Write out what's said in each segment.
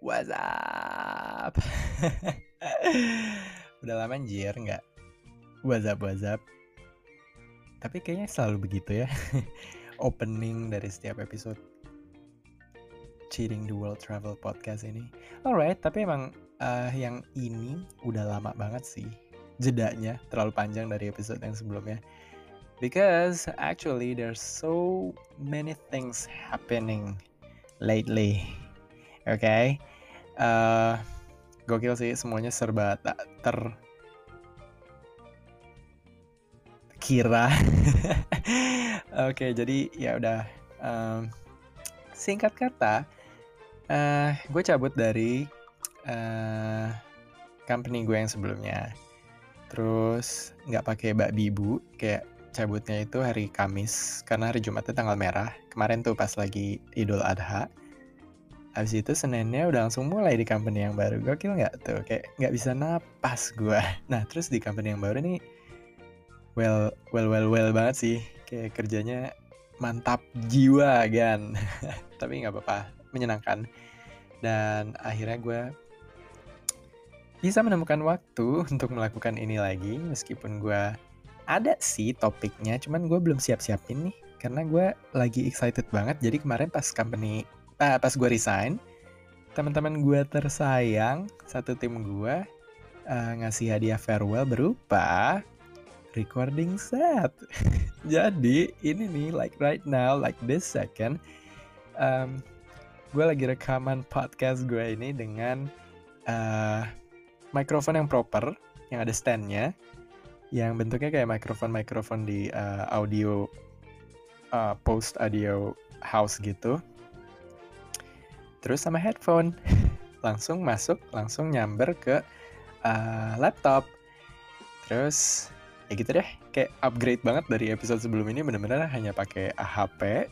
What's up? Udah lama anjir nggak What's up, what's up? Tapi kayaknya selalu begitu ya. Opening dari setiap episode Cheating the World Travel Podcast ini. Alright, tapi emang uh, yang ini udah lama banget sih. Jedanya terlalu panjang dari episode yang sebelumnya. Because actually there's so many things happening lately Oke. Okay? uh, Gokil sih semuanya serba tak ter kira. Oke okay, jadi ya udah um, Singkat kata uh, gue cabut dari uh, company gue yang sebelumnya. Terus nggak pakai bak bibu kayak cabutnya itu hari Kamis karena hari Jumatnya tanggal merah. Kemarin tuh pas lagi Idul Adha Habis itu Seninnya udah langsung mulai di company yang baru. Gokil nggak tuh? Kayak nggak bisa napas gue Nah terus di company yang baru nih Well, well, well, well banget sih. Kayak kerjanya mantap jiwa kan Tapi nggak apa-apa Menyenangkan. Dan akhirnya gue bisa menemukan waktu untuk melakukan ini lagi meskipun gue ada sih topiknya cuman gue belum siap-siapin nih karena gue lagi excited banget. Jadi kemarin pas company uh, pas gue resign teman-teman gue tersayang satu tim gue uh, ngasih hadiah farewell berupa recording set jadi ini nih like right now like this second um, gue lagi rekaman podcast gue ini dengan uh, mikrofon yang proper, yang ada standnya, yang bentuknya kayak mikrofon-mikrofon di uh, audio uh, post audio house gitu. Terus sama headphone, langsung masuk, langsung nyamber ke uh, laptop. Terus ya gitu deh, kayak upgrade banget dari episode sebelum ini bener-bener hanya pakai HP,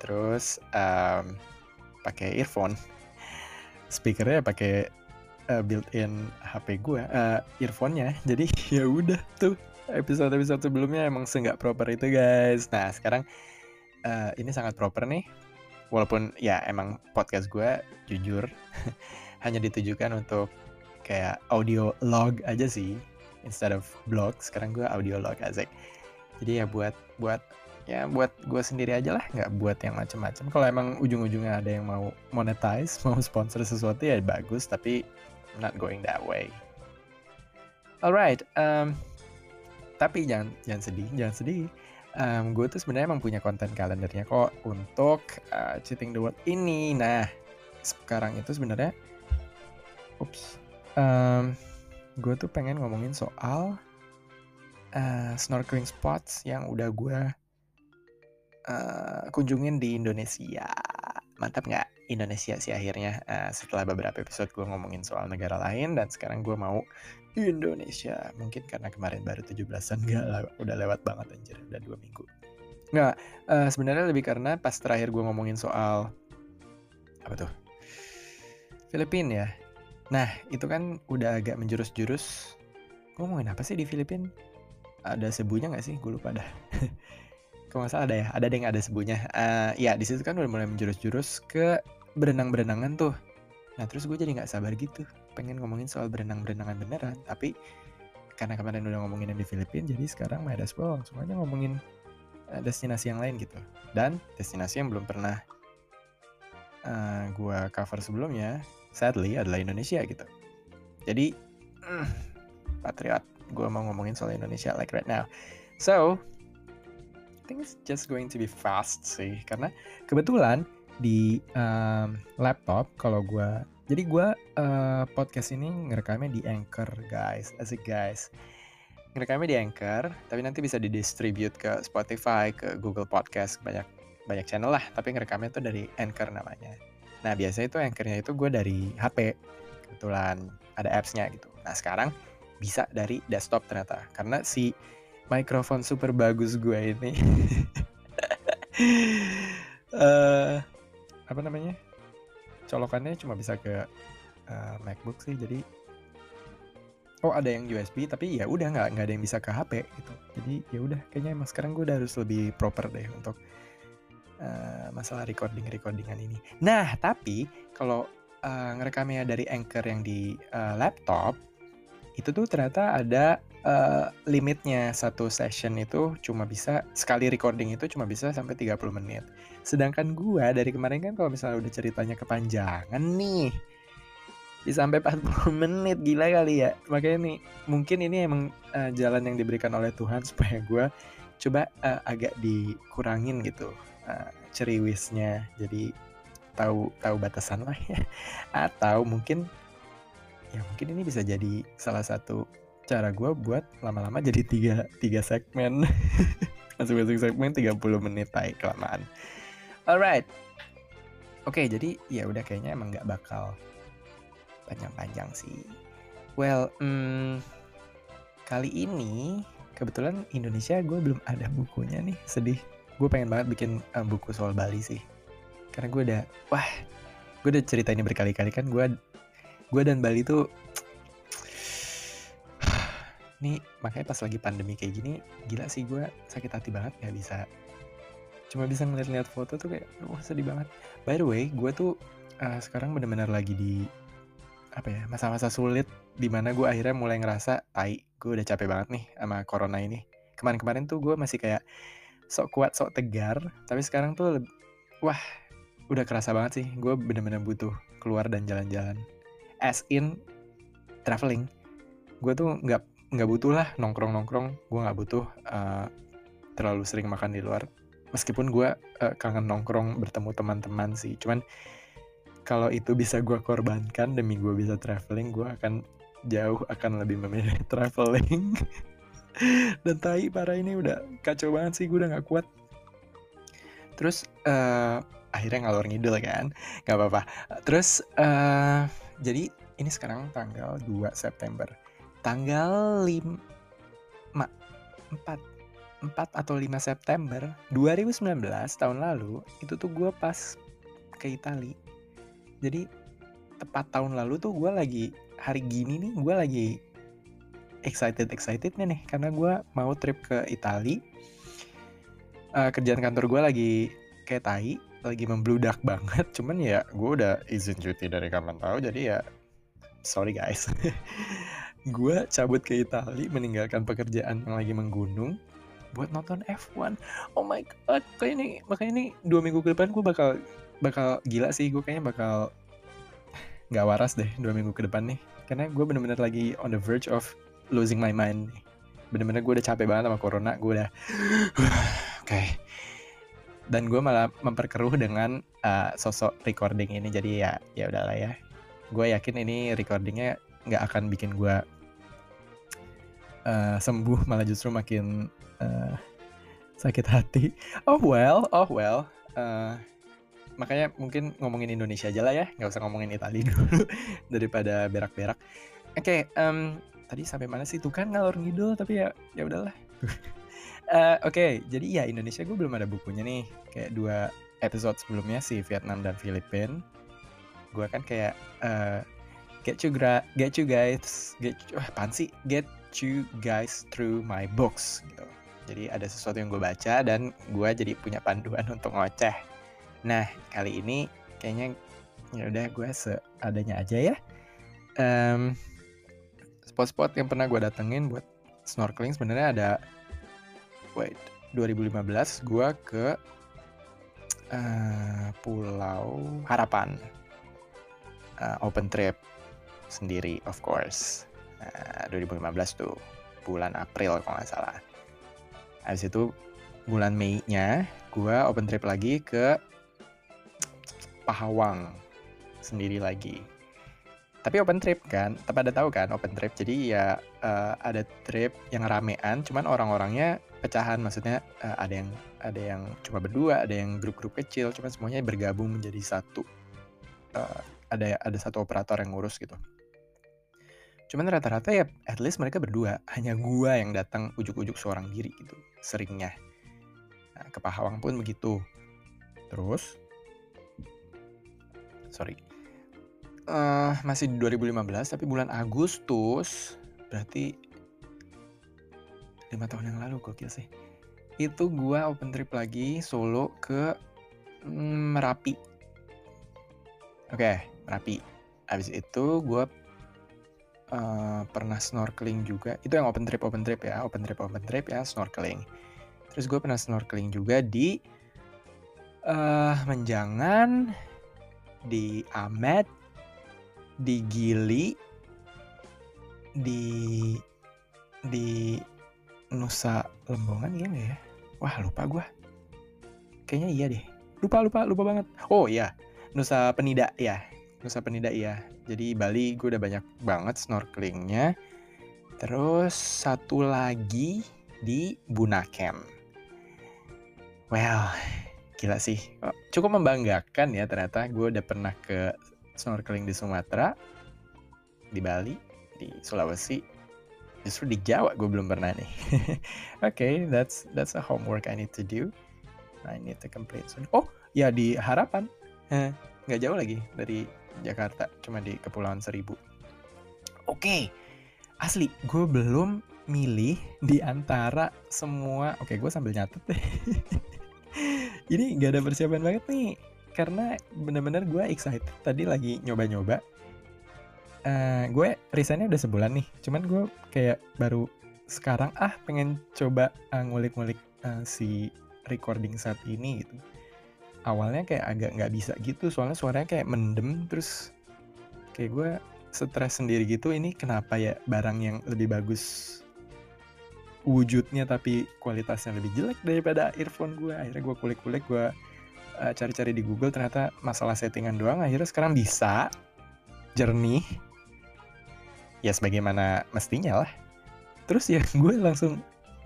terus um, pakai earphone. Speakernya pakai uh, built-in HP gue uh, earphone-nya. Jadi ya udah tuh episode-episode sebelumnya emang seenggak proper itu guys. Nah sekarang uh, ini sangat proper nih walaupun ya emang podcast gue jujur hanya ditujukan untuk kayak audio log aja sih instead of blog. Sekarang gue audio log aja jadi ya buat buat ya buat gue sendiri aja lah nggak buat yang macem-macem. Kalau emang ujung-ujungnya ada yang mau monetize mau sponsor sesuatu ya bagus tapi I'm not going that way. Alright um, tapi jangan jangan sedih jangan sedih um, gue tuh sebenarnya emang punya konten kalendernya kok untuk uh, cheating the world ini nah sekarang itu sebenarnya ups um, gue tuh pengen ngomongin soal uh, snorkeling spots yang udah gue uh, kunjungin di Indonesia. Mantap nggak Indonesia sih akhirnya uh, setelah beberapa episode gue ngomongin soal negara lain dan sekarang gue mau Indonesia. Mungkin karena kemarin baru 17-an gak lah, udah lewat banget anjir, udah dua minggu. Nggak, uh, sebenarnya lebih karena pas terakhir gue ngomongin soal apa tuh? Filipina ya. Nah, itu kan udah agak menjurus-jurus. Gue ngomongin apa sih di Filipina? Ada sebunya nggak sih? Gue lupa dah. kalau nggak salah ada ya ada yang ada sebunya uh, ya di situ kan udah mulai menjurus-jurus ke berenang-berenangan tuh nah terus gue jadi nggak sabar gitu pengen ngomongin soal berenang-berenangan beneran tapi karena kemarin udah ngomongin yang di Filipina jadi sekarang Maya Dasbol langsung aja ngomongin uh, destinasi yang lain gitu. Dan destinasi yang belum pernah uh, eh, gue cover sebelumnya sadly adalah Indonesia gitu. Jadi mm, patriot gue mau ngomongin soal Indonesia like right now. So think it's just going to be fast sih karena kebetulan di um, laptop kalau gue jadi gue uh, podcast ini ngerekamnya di Anchor guys. Asik guys. Ngerekamnya di Anchor tapi nanti bisa didistribute ke Spotify ke Google Podcast banyak banyak channel lah. Tapi ngerekamnya tuh dari Anchor namanya. Nah biasanya itu Anchornya itu gue dari HP kebetulan ada appsnya gitu. Nah sekarang bisa dari desktop ternyata karena si mikrofon super bagus gue ini. uh, apa namanya? Colokannya cuma bisa ke uh, MacBook sih, jadi oh ada yang USB tapi ya udah nggak nggak ada yang bisa ke HP gitu. Jadi ya udah kayaknya emang sekarang gue udah harus lebih proper deh untuk uh, masalah recording recordingan ini. Nah tapi kalau uh, ngerekamnya dari Anchor yang di uh, laptop, itu tuh ternyata ada uh, limitnya satu session itu cuma bisa sekali recording itu cuma bisa sampai 30 menit. Sedangkan gua dari kemarin kan kalau misalnya udah ceritanya kepanjangan nih bisa sampai 40 menit gila kali ya. Makanya nih mungkin ini emang uh, jalan yang diberikan oleh Tuhan supaya gua coba uh, agak dikurangin gitu uh, ceriwisnya. Jadi tahu tahu batasan lah ya. Atau mungkin ya mungkin ini bisa jadi salah satu cara gue buat lama-lama jadi tiga tiga segmen. Masing-masing segmen 30 menit tai kelamaan. Alright. Oke okay, jadi ya udah kayaknya emang nggak bakal panjang-panjang sih. Well hmm, kali ini kebetulan Indonesia gue belum ada bukunya nih. Sedih. Gue pengen banget bikin uh, buku soal Bali sih. Karena gue udah wah gue udah cerita ini berkali-kali kan. Gue gue dan Bali tuh nih makanya pas lagi pandemi kayak gini gila sih gue sakit hati banget nggak bisa. Cuma bisa ngeliat-liat foto tuh kayak wah sedih banget. By the way gue tuh uh, sekarang benar-benar lagi di apa ya masa-masa sulit di mana gue akhirnya mulai ngerasa tai gue udah capek banget nih sama corona ini. Kemarin-kemarin tuh gue masih kayak sok kuat sok tegar tapi sekarang tuh wah udah kerasa banget sih. Gue bener-bener butuh keluar dan jalan-jalan. As in traveling. Gue tuh nggak nggak butuh lah nongkrong nongkrong gue nggak butuh uh, terlalu sering makan di luar. Meskipun gue uh, kangen nongkrong bertemu teman-teman sih. Cuman kalau itu bisa gue korbankan demi gue bisa traveling gue akan jauh akan lebih memilih traveling. Dan tai parah ini udah kacau banget sih gue udah nggak kuat. Terus uh, akhirnya ngalor ngidul kan? Nggak apa-apa. Terus uh, jadi ini sekarang tanggal 2 September. Tanggal 5 4 4 atau 5 September 2019 tahun lalu itu tuh gue pas ke Itali. Jadi tepat tahun lalu tuh gue lagi hari gini nih gue lagi excited excitednya nih karena gue mau trip ke Itali. Uh, kerjaan kantor gue lagi kayak tai lagi membludak banget cuman ya gue udah izin cuti dari kapan tahu jadi ya sorry guys gue cabut ke Italia meninggalkan pekerjaan yang lagi menggunung buat nonton F1 oh my god kayak ini makanya ini dua minggu ke depan gue bakal bakal gila sih gue kayaknya bakal nggak waras deh dua minggu ke depan nih. Karena gue bener-bener lagi on the verge of losing my mind bener-bener gue udah capek banget sama corona gue udah oke. Okay dan gue malah memperkeruh dengan uh, sosok recording ini. Jadi ya ya udahlah ya. Gue yakin ini recordingnya nggak akan bikin gue uh, sembuh malah justru makin uh, sakit hati. Oh well oh well uh, makanya mungkin ngomongin Indonesia aja lah ya. Nggak usah ngomongin Italia dulu daripada berak-berak. Oke okay, um, tadi sampai mana sih? Tuh kan ngalor ngidul tapi ya ya udahlah. Uh, Oke, okay, jadi ya Indonesia gue belum ada bukunya nih. Kayak dua episode sebelumnya si Vietnam dan Filipina. Gue kan kayak uh, get you gra get you guys get wah apaan sih get you guys through my books gitu. Jadi ada sesuatu yang gue baca dan gue jadi punya panduan untuk ngoceh. Nah kali ini kayaknya ya udah gue seadanya aja ya. Um, spot-spot yang pernah gue datengin buat snorkeling sebenarnya ada wait 2015 gue ke uh, Pulau Harapan uh, open trip sendiri of course. Uh, 2015 tuh bulan April kalau nggak salah. Habis itu bulan Mei-nya gue open trip lagi ke Pahawang sendiri lagi. Tapi open trip kan pada tahu kan open trip? Jadi ya uh, ada trip yang ramean cuman orang-orangnya pecahan. Maksudnya uh, ada yang ada yang cuma berdua ada yang grup-grup kecil cuman semuanya bergabung menjadi satu. Uh, ada ada satu operator yang ngurus gitu cuman rata-rata ya at least mereka berdua. Hanya gua yang datang ujuk-ujuk seorang diri gitu seringnya. Nah, ke Pahawang pun begitu. Terus? Sorry. Uh, masih di 2015 tapi bulan Agustus berarti lima tahun yang lalu gokil sih. Itu gua open trip lagi solo ke mm, Merapi. Oke okay, Merapi. Habis itu gue uh, pernah snorkeling juga. Itu yang open trip open trip ya, open trip open trip ya snorkeling. Terus gue pernah snorkeling juga di uh, Menjangan, di Amet, di Gili, di di Nusa Lembongan iya nggak ya? Wah lupa gue. Kayaknya iya deh. Lupa lupa lupa banget. Oh iya, Nusa Penida ya. Nusa Penida ya. Jadi Bali gue udah banyak banget snorkelingnya. Terus satu lagi di Bunaken. Well, gila sih. Cukup membanggakan ya ternyata gue udah pernah ke snorkeling di Sumatera, di Bali, di Sulawesi, justru di Jawa gue belum pernah nih. Oke, okay, that's that's a homework I need to do. I need to complete soon. Oh, ya di Harapan. Nggak jauh lagi dari Jakarta, cuma di Kepulauan Seribu. Oke, okay. asli gue belum milih di antara semua. Oke, okay, gue sambil nyatet deh. Ini nggak ada persiapan banget nih, karena bener-bener gue excited. Tadi lagi nyoba-nyoba uh, gue resignnya udah sebulan nih cuman gue kayak baru sekarang ah pengen coba uh, ngulik-ngulik uh, si recording saat ini gitu awalnya kayak agak nggak bisa gitu soalnya suaranya kayak mendem terus kayak gue stres sendiri gitu. Ini kenapa ya barang yang lebih bagus wujudnya tapi kualitasnya lebih jelek daripada earphone gue akhirnya gue kulik-kulik gue uh, cari-cari di Google ternyata masalah settingan doang. Akhirnya sekarang bisa jernih. Ya sebagaimana mestinya lah. Terus ya gue langsung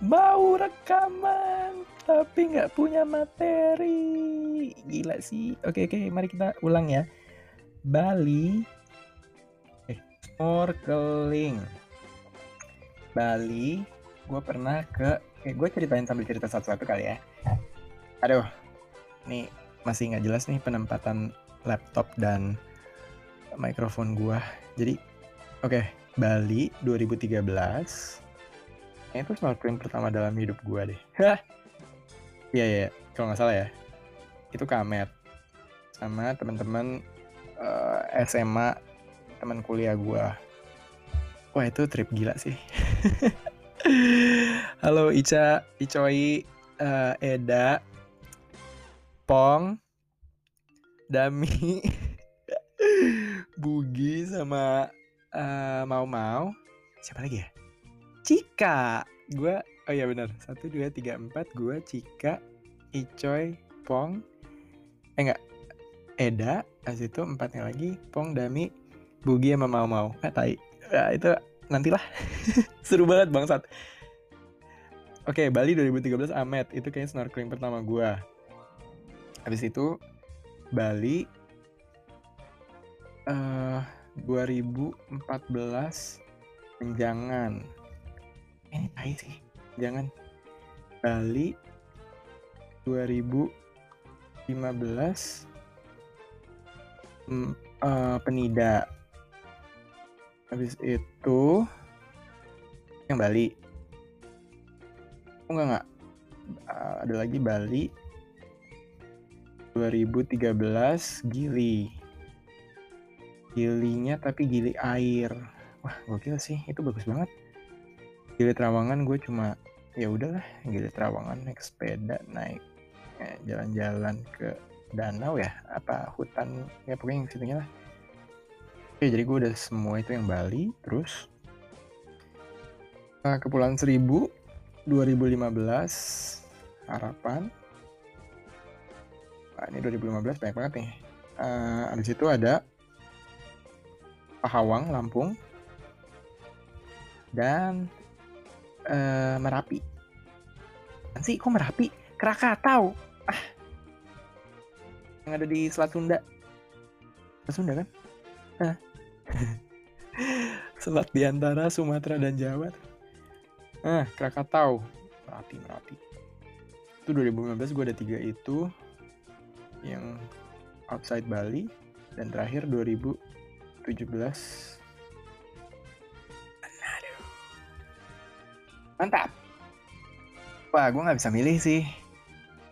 mau rekaman tapi nggak punya materi. Gila sih. Oke oke mari kita ulang ya. Bali. Eh snorkeling. Bali. Gue pernah ke eh, gue ceritain sambil cerita satu-satu kali ya. Aduh nih masih nggak jelas nih penempatan laptop dan mikrofon gue jadi oke okay, Bali 2013 Kayaknya itu snorkeling pertama dalam hidup gue deh Iya iya kalau nggak salah ya. Itu Kamet. Sama teman-teman uh, eh, SMA Teman kuliah gue Wah itu trip gila sih. Halo Ica, Icoi, uh, Eda, Pong, Dami, Bugi sama uh, mau mau. Siapa lagi ya? Cika. Gue oh iya benar. Satu dua tiga empat. Gue Cika Icoy Pong. Eh enggak. Eda as itu empatnya lagi Pong Dami Bugi sama mau mau. Eh tai. Ya, itu nantilah. Seru banget bangsat. Oke, Bali 2013 Amet itu kayaknya snorkeling pertama gue. Habis itu Bali uh, 2014 Menjangan ini tai sih jangan Bali 2015 mm, uh, Penida. Habis itu yang Bali. Oh enggak enggak. Uh, ada lagi Bali. 2013 Gili. Gilinya tapi gili air. Wah gokil sih. Itu bagus banget. Gili terawangan gue cuma ya udahlah gili terawangan naik sepeda naik eh, jalan-jalan ke danau ya apa hutan ya pokoknya yang situnya lah. Oke jadi gue udah semua itu yang Bali terus uh, Kepulauan Seribu 2015 harapan. Nah, ini 2015 banyak banget nih. Uh, abis itu ada Pahawang, Lampung, dan uh, Merapi. Sih, kok Merapi? Krakatau. Ah. Yang ada di Selat Sunda. Selat Sunda kan? Ah. Selat di antara Sumatera dan Jawa. Ah, Krakatau. Merapi, Merapi. Itu 2015 gue ada tiga itu. Yang outside Bali. Dan terakhir 2000 Mantap. Wah, gue nggak bisa milih sih.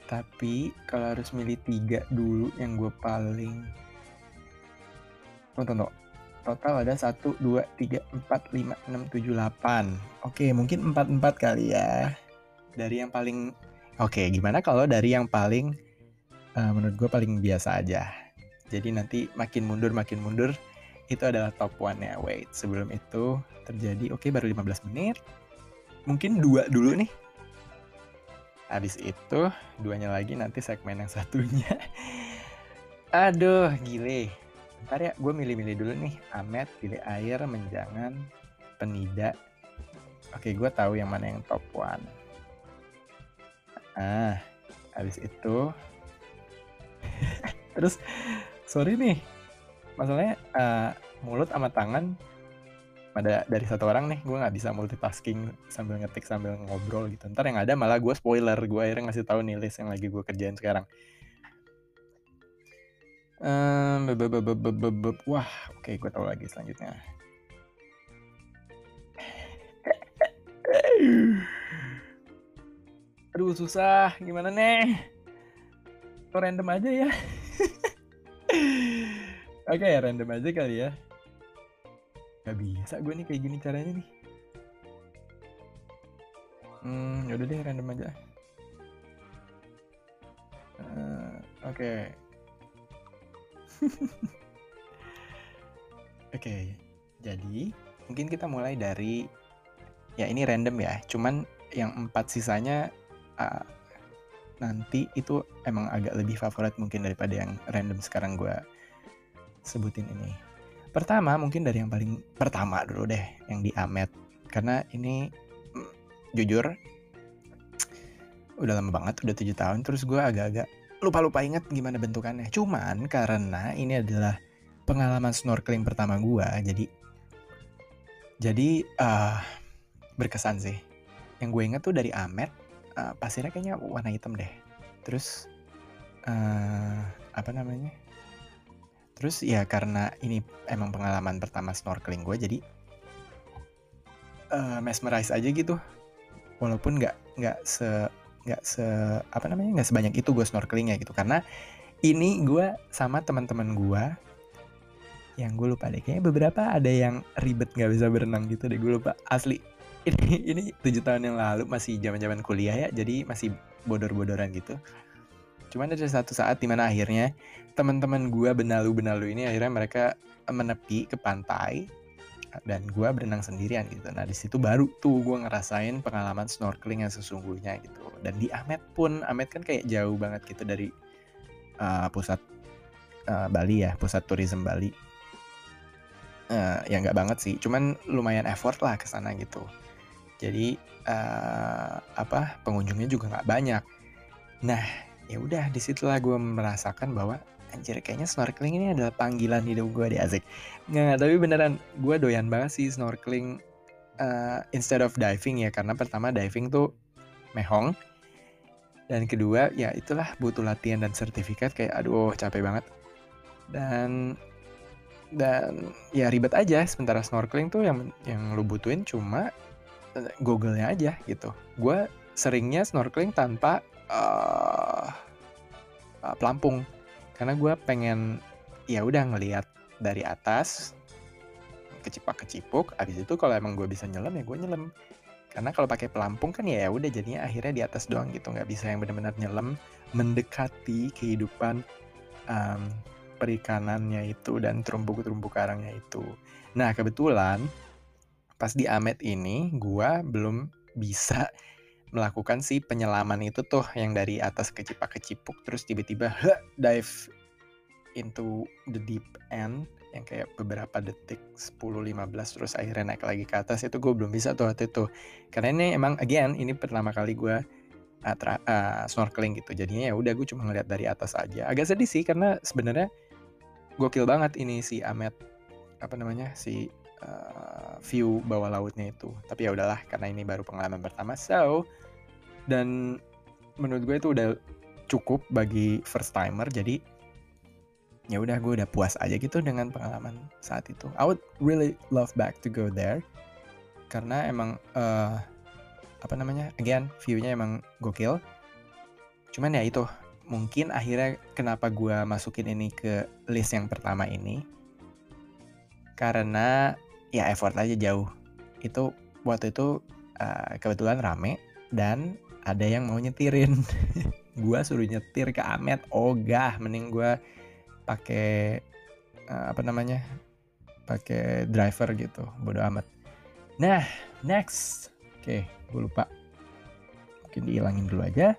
Tapi kalau harus milih tiga dulu yang gue paling... Tunggu, tunggu. total ada 1, 2, 3, 4, 5, 6, 7, 8. Oke, mungkin 4-4 kali ya. Dari yang paling... Oke, gimana kalau dari yang paling... Uh, menurut gue paling biasa aja. Jadi nanti makin mundur, makin mundur, itu adalah top one-nya. Wait, sebelum itu terjadi, oke baru 15 menit. Mungkin dua dulu nih. Habis itu, duanya lagi nanti segmen yang satunya. Aduh, gile Ntar ya, gue milih-milih dulu nih. Amet, pilih air, menjangan, penida. Oke, gue tahu yang mana yang top one. Ah, habis itu. Terus, sorry nih. Masalahnya uh, mulut sama tangan pada dari satu orang nih gue nggak bisa multitasking sambil ngetik sambil ngobrol gitu ntar yang ada malah gue spoiler gue akhirnya ngasih tahu nih list yang lagi gue kerjain sekarang Um, Wah, oke, okay, gue tahu lagi selanjutnya. Aduh, susah. Gimana nih? Kok random aja ya? oke, okay, random aja kali ya. Gak bisa gue nih kayak gini caranya nih. Hmm, yaudah deh random aja. Uh, oke. Okay. Oke, jadi mungkin kita mulai dari ya ini random ya. Cuman yang empat sisanya uh, nanti itu emang agak lebih favorit mungkin daripada yang random sekarang gue sebutin ini. Pertama mungkin dari yang paling pertama dulu deh, yang di Amet. Karena ini mm, jujur udah lama banget, udah tujuh tahun. Terus gue agak-agak lupa-lupa inget gimana bentukannya. Cuman karena ini adalah pengalaman snorkeling pertama gue, jadi jadi uh, berkesan sih. Yang gue inget tuh dari Amet, uh, pasirnya kayaknya warna hitam deh. Terus uh, apa namanya? Terus ya karena ini emang pengalaman pertama snorkeling gue, jadi uh, mesmerize aja gitu. Walaupun nggak nggak se nggak se apa namanya nggak sebanyak itu gue snorkelingnya gitu. Karena ini gue sama teman-teman gue yang gue lupa deh kayaknya beberapa ada yang ribet nggak bisa berenang gitu deh gue lupa. Asli ini ini tujuh tahun yang lalu masih zaman zaman kuliah ya jadi masih bodor-bodoran gitu cuman ada satu saat di mana akhirnya teman-teman gue benalu-benalu ini akhirnya mereka menepi ke pantai dan gue berenang sendirian gitu. Nah di situ baru tuh gue ngerasain pengalaman snorkeling yang sesungguhnya gitu. Dan di Amet pun, Amet kan kayak jauh banget gitu dari uh, pusat uh, Bali ya, pusat tourism Bali. Uh, ya nggak banget sih, cuman lumayan effort lah ke sana gitu. Jadi uh, apa pengunjungnya juga nggak banyak. Nah ya udah di situlah gue merasakan bahwa anjir kayaknya snorkeling ini adalah panggilan hidup gue di asik. Nggak tapi beneran gue doyan banget sih snorkeling uh, instead of diving ya karena pertama diving tuh mehong dan kedua ya itulah butuh latihan dan sertifikat kayak aduh capek banget. Dan dan ya ribet aja sementara snorkeling tuh yang yang lu butuhin cuma eh, google-nya aja gitu. Gue seringnya snorkeling tanpa uh, uh, pelampung. Karena gue pengen ya udah ngelihat dari atas kecipak kecipuk abis itu kalau emang gue bisa nyelam ya gue nyelam. Karena kalau pakai pelampung kan ya udah jadinya akhirnya di atas doang gitu. Nggak bisa yang benar-benar nyelam mendekati kehidupan um, perikanannya itu dan terumbu-terumbu karangnya itu. Nah kebetulan pas di Amet ini gue belum bisa melakukan si penyelaman itu tuh yang dari atas kecipak kecipuk terus tiba-tiba dive into the deep end yang kayak beberapa detik 10-15 terus akhirnya naik lagi ke atas itu gue belum bisa tuh waktu itu. Karena ini emang again ini pertama kali gue uh, uh, snorkeling gitu. Jadinya ya udah gue cuma ngeliat dari atas aja. Agak sedih sih karena sebenarnya gokil banget ini si Amet apa namanya si uh, view bawah lautnya itu. Tapi ya udahlah karena ini baru pengalaman pertama so dan menurut gue itu udah cukup bagi first timer jadi ya udah gue udah puas aja gitu dengan pengalaman saat itu. I would really love back to go there karena emang uh, apa namanya again viewnya emang gokil. Cuman ya itu mungkin akhirnya kenapa gue masukin ini ke list yang pertama ini karena ya effort aja jauh. Itu waktu itu uh, kebetulan rame dan ada yang mau nyetirin. gua suruh nyetir ke Amet, ogah mending gua pakai uh, apa namanya? pakai driver gitu, bodo amat. Nah, next. Oke, gue lupa. Mungkin dihilangin dulu aja.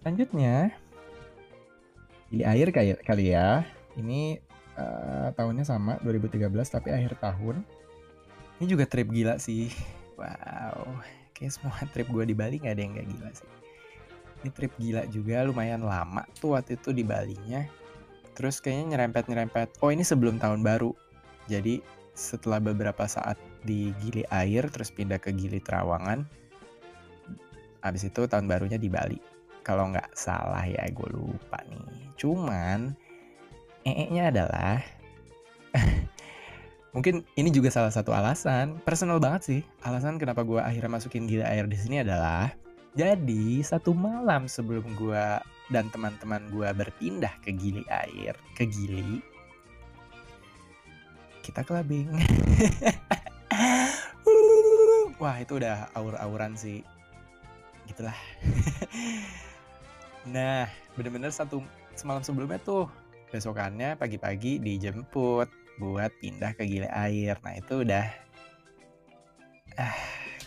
Selanjutnya, pilih air kayak kali ya. Ini uh, tahunnya sama 2013 tapi akhir tahun. Ini juga trip gila sih. Wow, kayak semua trip gue di Bali nggak ada yang gak gila sih. Ini trip gila juga, lumayan lama tuh waktu itu di Balinya. Terus kayaknya nyerempet-nyerempet. Oh ini sebelum tahun baru. Jadi setelah beberapa saat di Gili Air, terus pindah ke Gili Terawangan. Habis itu tahun barunya di Bali. Kalau nggak salah ya, gue lupa nih. Cuman, ee-nya adalah mungkin ini juga salah satu alasan. Personal banget sih. Alasan kenapa gue akhirnya masukin gila air di sini adalah jadi satu malam sebelum gue dan teman-teman gue berpindah ke gili air ke gili kita clubbing. Wah itu udah aur-auran sih. Gitulah. Nah bener-bener satu semalam sebelumnya tuh besokannya pagi-pagi dijemput buat pindah ke gile air. Nah itu udah ah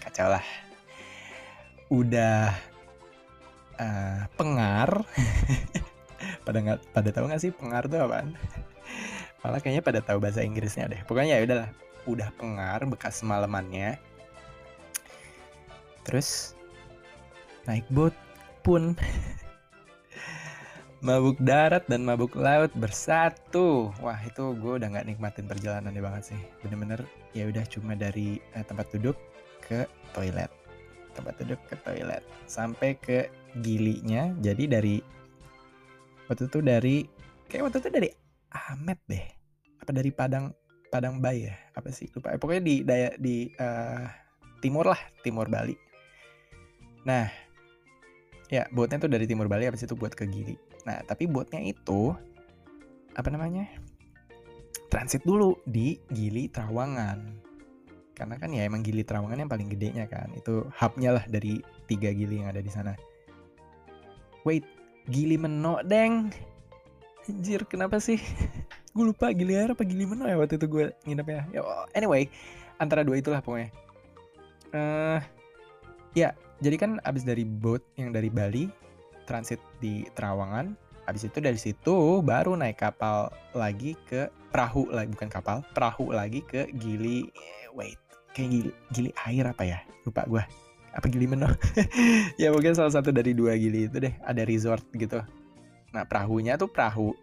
kacau lah. Udah uh, pengar. pada nggak pada tahu nggak sih pengar tuh apaan? Malah kayaknya pada tahu bahasa Inggrisnya deh. Pokoknya ya udahlah, udah pengar bekas semalamannya. Terus naik boat pun mabuk darat dan mabuk laut bersatu. Wah itu gue udah nggak nikmatin perjalanannya banget sih. Bener-bener ya udah cuma dari eh, tempat duduk ke toilet, tempat duduk ke toilet sampai ke gilinya. Jadi dari waktu itu dari kayak waktu itu dari Ahmed deh. Apa dari Padang Padang Bay ya? Apa sih lupa. Eh, pokoknya di daya di uh, timur lah, timur Bali. Nah, ya boatnya tuh dari timur Bali habis itu buat ke Gili Nah, tapi buatnya itu apa namanya? Transit dulu di Gili Trawangan. Karena kan ya emang Gili Trawangan yang paling gedenya kan. Itu hubnya lah dari tiga Gili yang ada di sana. Wait, Gili Meno, deng. Anjir, kenapa sih? gue lupa Gili Air apa Gili Meno ya waktu itu gue nginep ya. anyway, antara dua itulah pokoknya. Uh, ya, jadi kan abis dari boat yang dari Bali transit di Terawangan. Habis itu dari situ baru naik kapal lagi ke perahu lagi bukan kapal, perahu lagi ke Gili. Wait, kayak Gili, Gili air apa ya? Lupa gue. Apa Gili Meno? ya mungkin salah satu dari dua Gili itu deh. Ada resort gitu. Nah perahunya tuh perahu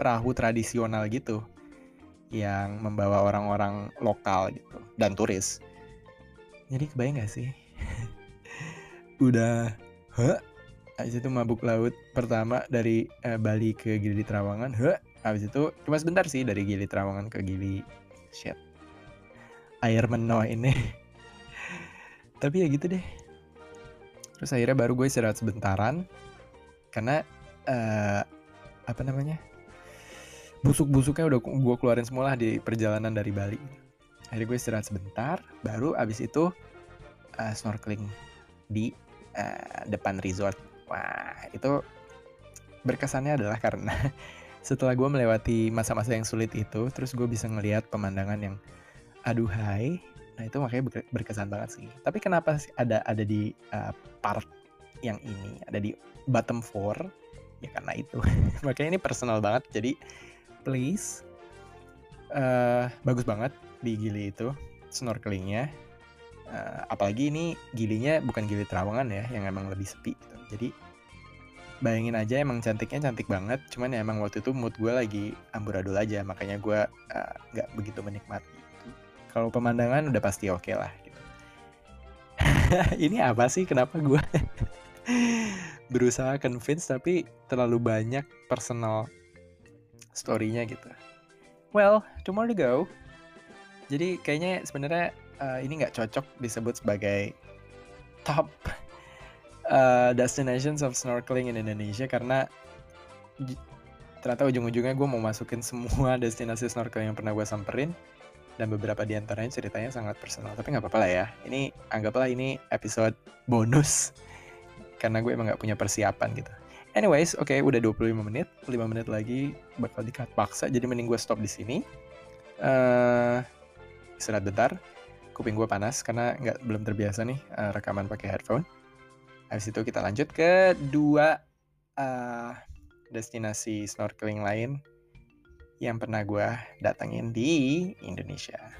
perahu tradisional gitu yang membawa orang-orang lokal gitu dan turis. Jadi kebayang gak sih? Udah, huh? Habis itu mabuk laut pertama dari uh, Bali ke Gili Trawangan. Huh, habis itu cuma sebentar sih dari Gili Trawangan ke Gili. Shit. Air meno ini. Tapi ya gitu deh. Terus akhirnya baru gue istirahat sebentaran. Karena uh, apa namanya? Busuk-busuknya udah gue keluarin semua lah di perjalanan dari Bali. Akhirnya gue istirahat sebentar, baru abis itu uh, snorkeling di uh, depan resort Wah, itu berkesannya adalah karena setelah gue melewati masa-masa yang sulit itu, terus gue bisa ngelihat pemandangan yang aduhai. Nah itu makanya berkesan banget sih. Tapi kenapa sih ada ada di uh, part yang ini, ada di bottom four? Ya karena itu. makanya ini personal banget. Jadi please, uh, bagus banget di Gili itu snorkelingnya. Uh, apalagi ini gilinya bukan gili terawangan ya, yang emang lebih sepi. Gitu jadi bayangin aja emang cantiknya cantik banget cuman ya emang waktu itu mood gue lagi amburadul aja makanya gue uh, nggak uh, begitu menikmati kalau pemandangan udah pasti oke okay lah gitu. Ini apa sih? Kenapa gue berusaha convince tapi terlalu banyak personal story-nya gitu. Well two more to go. Jadi kayaknya sebenarnya uh, ini nggak cocok disebut sebagai top uh, destinations of snorkeling in Indonesia karena ternyata ujung-ujungnya gue mau masukin semua destinasi snorkeling yang pernah gue samperin dan beberapa di antaranya ceritanya sangat personal. Tapi nggak apa-apa lah ya. Ini anggaplah ini episode bonus karena gue emang nggak punya persiapan gitu. Anyways oke okay, udah 25 menit. 5 menit lagi bakal dikat paksa jadi mending gue stop di sini. Uh, istirahat bentar. Kuping gue panas karena nggak belum terbiasa nih uh, rekaman pakai headphone habis itu kita lanjut ke dua uh, destinasi snorkeling lain yang pernah gue datengin di Indonesia.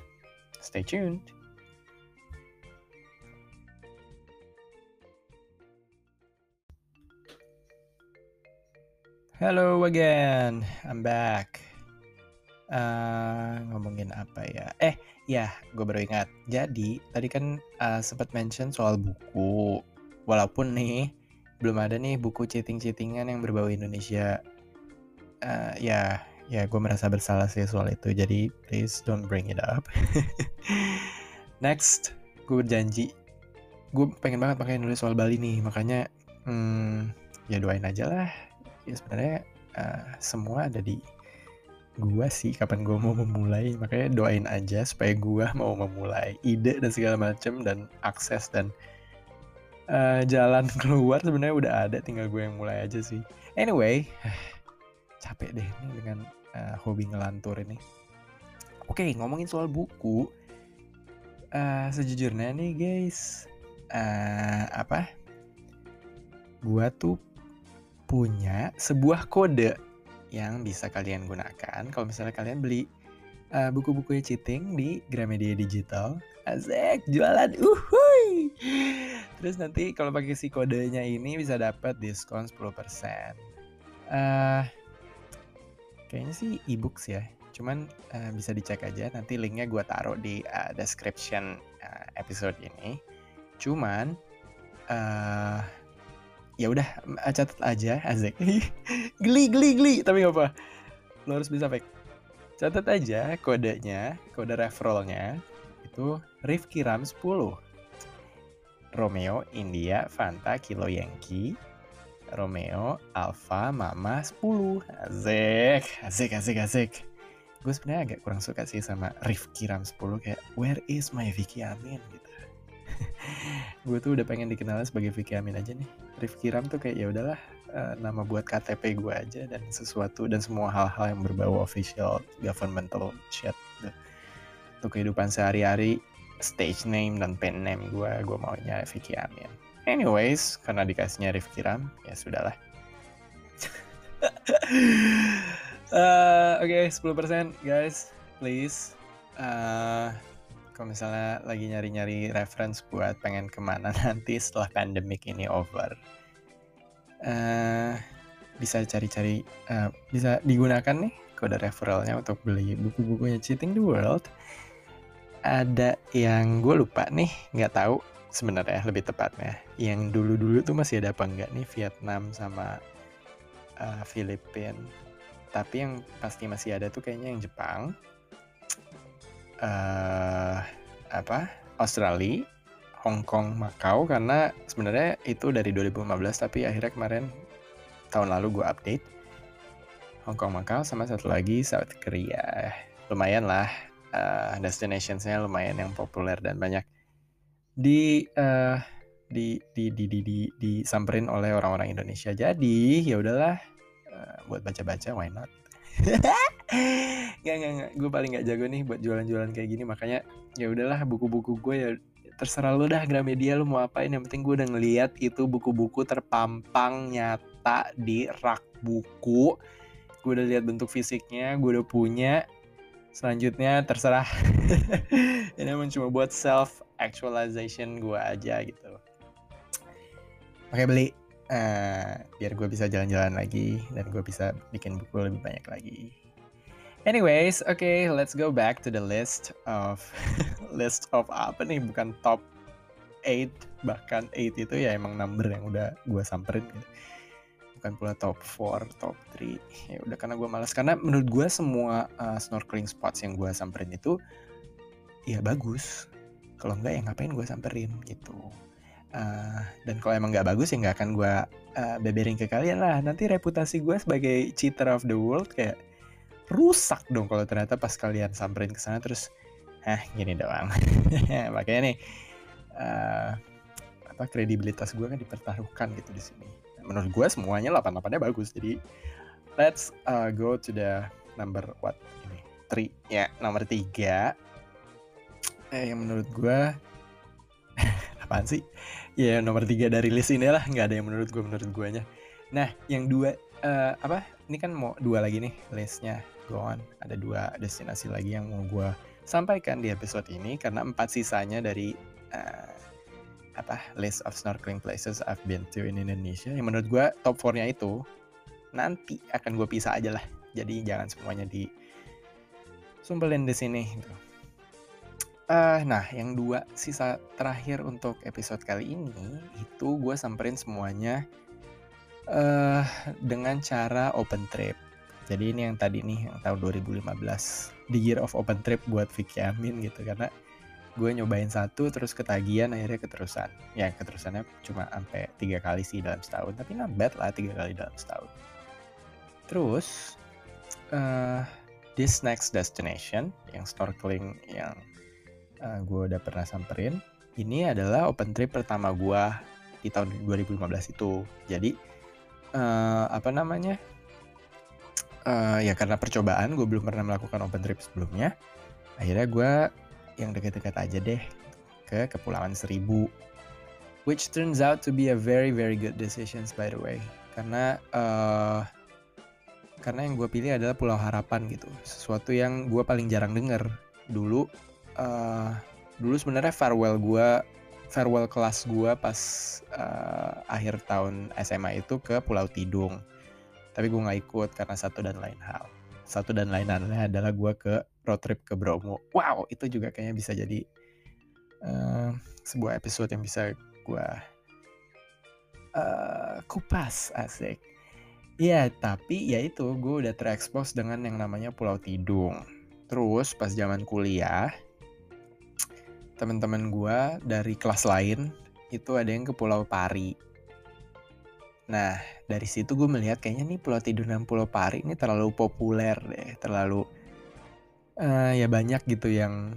Stay tuned. Hello again, I'm back. Uh, ngomongin apa ya? Eh, ya, gue baru ingat. Jadi tadi kan uh, sempat mention soal buku. Walaupun nih belum ada nih buku cheating-cheatingan yang berbau Indonesia. Uh, ya, ya gue merasa bersalah sih soal itu. Jadi please don't bring it up. Next gue berjanji. Gue pengen banget pakai nulis soal Bali nih. Makanya hmm, ya doain aja lah. Ya sebenarnya uh, semua ada di gue sih kapan gue mau memulai. Makanya doain aja supaya gue mau memulai ide dan segala macem dan akses dan uh, jalan keluar sebenarnya udah ada tinggal gue yang mulai aja sih anyway capek deh nih dengan uh, hobi ngelantur ini. Oke, okay, ngomongin soal buku, uh, sejujurnya nih guys, uh, apa? Gua tuh punya sebuah kode yang bisa kalian gunakan kalau misalnya kalian beli uh, buku-buku cheating di Gramedia Digital. Azek, jualan, uhuy! Terus nanti kalau pakai si kodenya ini bisa dapat diskon 10%. Uh, Kayaknya sih e-books ya. Cuman uh, bisa dicek aja. Nanti linknya gue taruh di uh, description uh, episode ini. Cuman uh, ya udah catat aja Azek. geli geli geli tapi gak apa. Lo harus bisa fake. Catat aja kodenya, kode referralnya itu Rifki Ram 10. Romeo India Fanta Kilo Yankee. Romeo Alpha Mama 10 Asik Asik asik asik. Gue sebenarnya agak kurang suka sih sama Rifki Ram 10 Kayak where is my Vicky Amin? gitu. Gue tuh udah pengen dikenal sebagai Vicky Amin aja nih. Rifki Ram tuh kayak ya udahlah uh, nama buat KTP gue aja dan sesuatu dan semua hal-hal yang berbau official governmental shit. gitu. Untuk kehidupan sehari-hari stage name dan pen name gue gue maunya Vicky Amin Anyways, karena dikasihnya Rifki Ram, ya sudahlah. uh, Oke, okay, 10% guys, please. Uh, kalau misalnya lagi nyari-nyari reference buat pengen ke mana nanti setelah pandemic ini over. Uh, bisa cari-cari, uh, bisa digunakan nih kode referralnya untuk beli buku-bukunya Cheating the World. Ada yang gue lupa nih, nggak tahu sebenarnya lebih tepatnya. Yang dulu-dulu tuh masih ada apa enggak nih? Vietnam sama uh, Filipina tapi yang pasti masih ada tuh kayaknya yang Jepang uh, apa? Australia Hong Kong Macau. Karena sebenarnya itu dari 2015 tapi akhirnya kemarin tahun lalu gue update. Hong Kong Macau sama satu lagi South Korea. Lumayan lah uh, destinationsnya lumayan yang populer dan banyak di uh, di di di di di disamperin oleh orang-orang Indonesia. Jadi ya udahlah uh, buat baca-baca why not? gak gak gak gue paling gak jago nih buat jualan-jualan kayak gini makanya ya udahlah buku-buku gue ya terserah lu dah Gramedia lu mau apain yang penting gue udah ngeliat itu buku-buku terpampang nyata di rak buku gue udah lihat bentuk fisiknya gue udah punya selanjutnya terserah. Ini emang cuma buat self actualization gue aja gitu. Oke beli. Uh, biar gue bisa jalan-jalan lagi dan gue bisa bikin buku lebih banyak lagi. Anyways oke okay, let's go back to the list of list of apa nih? Bukan top 8 bahkan 8 itu ya emang number yang udah gue samperin gitu bukan pula top 4, top 3. Ya udah karena gue malas karena menurut gue semua uh, snorkeling spots yang gue samperin itu ya bagus. Kalau enggak ya ngapain gue samperin gitu. uh, dan kalau emang nggak bagus ya nggak akan gue uh, beberin ke kalian lah nanti reputasi gue sebagai cheater of the world kayak rusak dong kalau ternyata pas kalian samperin ke sana terus eh gini doang makanya nih uh, apa kredibilitas gue kan dipertaruhkan gitu di sini menurut gue semuanya 88-nya bagus. Jadi let's uh, go to the number what ini? Three. Ya nomor tiga. Eh yang menurut gue apaan sih? Ya nomor tiga dari list ini lah. Nggak ada yang menurut gue menurut gue nya nah yang dua uh, apa? Ini kan mau dua lagi nih listnya. Go on. Ada dua destinasi lagi yang mau gue sampaikan di episode ini. Karena empat sisanya dari uh, apa list of snorkeling places I've been to in Indonesia yang menurut gue top 4-nya itu nanti akan gue pisah aja lah jadi jangan semuanya di sumpelin di sini gitu. Uh, nah, yang dua sisa terakhir untuk episode kali ini itu gue samperin semuanya uh, dengan cara open trip. Jadi ini yang tadi nih yang tahun 2015 the year of open trip buat Vicky Amin gitu karena gue nyobain satu terus ketagihan akhirnya keterusan. Ya keterusannya cuma sampai tiga kali sih dalam setahun tapi not lah tiga kali dalam setahun. Terus uh, this next destination yang snorkeling yang uh, gue udah pernah samperin ini adalah open trip pertama gue di tahun 2015 itu jadi uh, apa namanya uh, ya karena percobaan gue belum pernah melakukan open trip sebelumnya akhirnya gue yang dekat-dekat aja deh ke Kepulauan Seribu. Which turns out to be a very very good decisions by the way. Karena uh, karena yang gue pilih adalah Pulau Harapan gitu. Sesuatu yang gue paling jarang denger. Dulu uh, dulu sebenarnya farewell gue farewell kelas gue pas uh, akhir tahun SMA itu ke Pulau Tidung. Tapi gue nggak ikut karena satu dan lain hal. Satu dan lain halnya adalah gue ke road trip ke Bromo wow itu juga kayaknya bisa jadi uh, sebuah episode yang bisa gue uh, kupas asik Iya, tapi ya itu gue udah terekspos dengan yang namanya Pulau Tidung. Terus pas zaman kuliah, teman-teman gue dari kelas lain itu ada yang ke Pulau Pari. Nah, dari situ gue melihat kayaknya nih Pulau Tidur dan Pulau Pari ini terlalu populer deh, terlalu uh, ya banyak gitu yang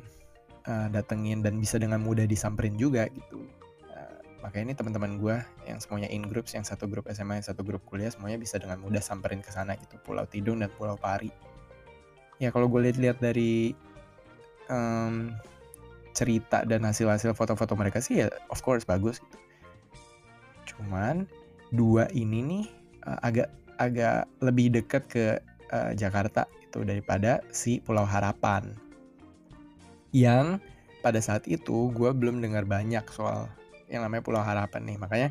uh, datengin dan bisa dengan mudah disamperin juga gitu. Uh, makanya ini teman-teman gue yang semuanya in groups, yang satu grup SMA, yang satu grup kuliah, semuanya bisa dengan mudah samperin ke sana gitu, Pulau Tidung dan Pulau Pari. Ya kalau gue lihat-lihat dari um, cerita dan hasil-hasil foto-foto mereka sih ya of course bagus gitu. Cuman dua ini nih agak agak lebih dekat ke uh, Jakarta itu daripada si Pulau Harapan. Yang pada saat itu gue belum dengar banyak soal yang namanya Pulau Harapan nih. Makanya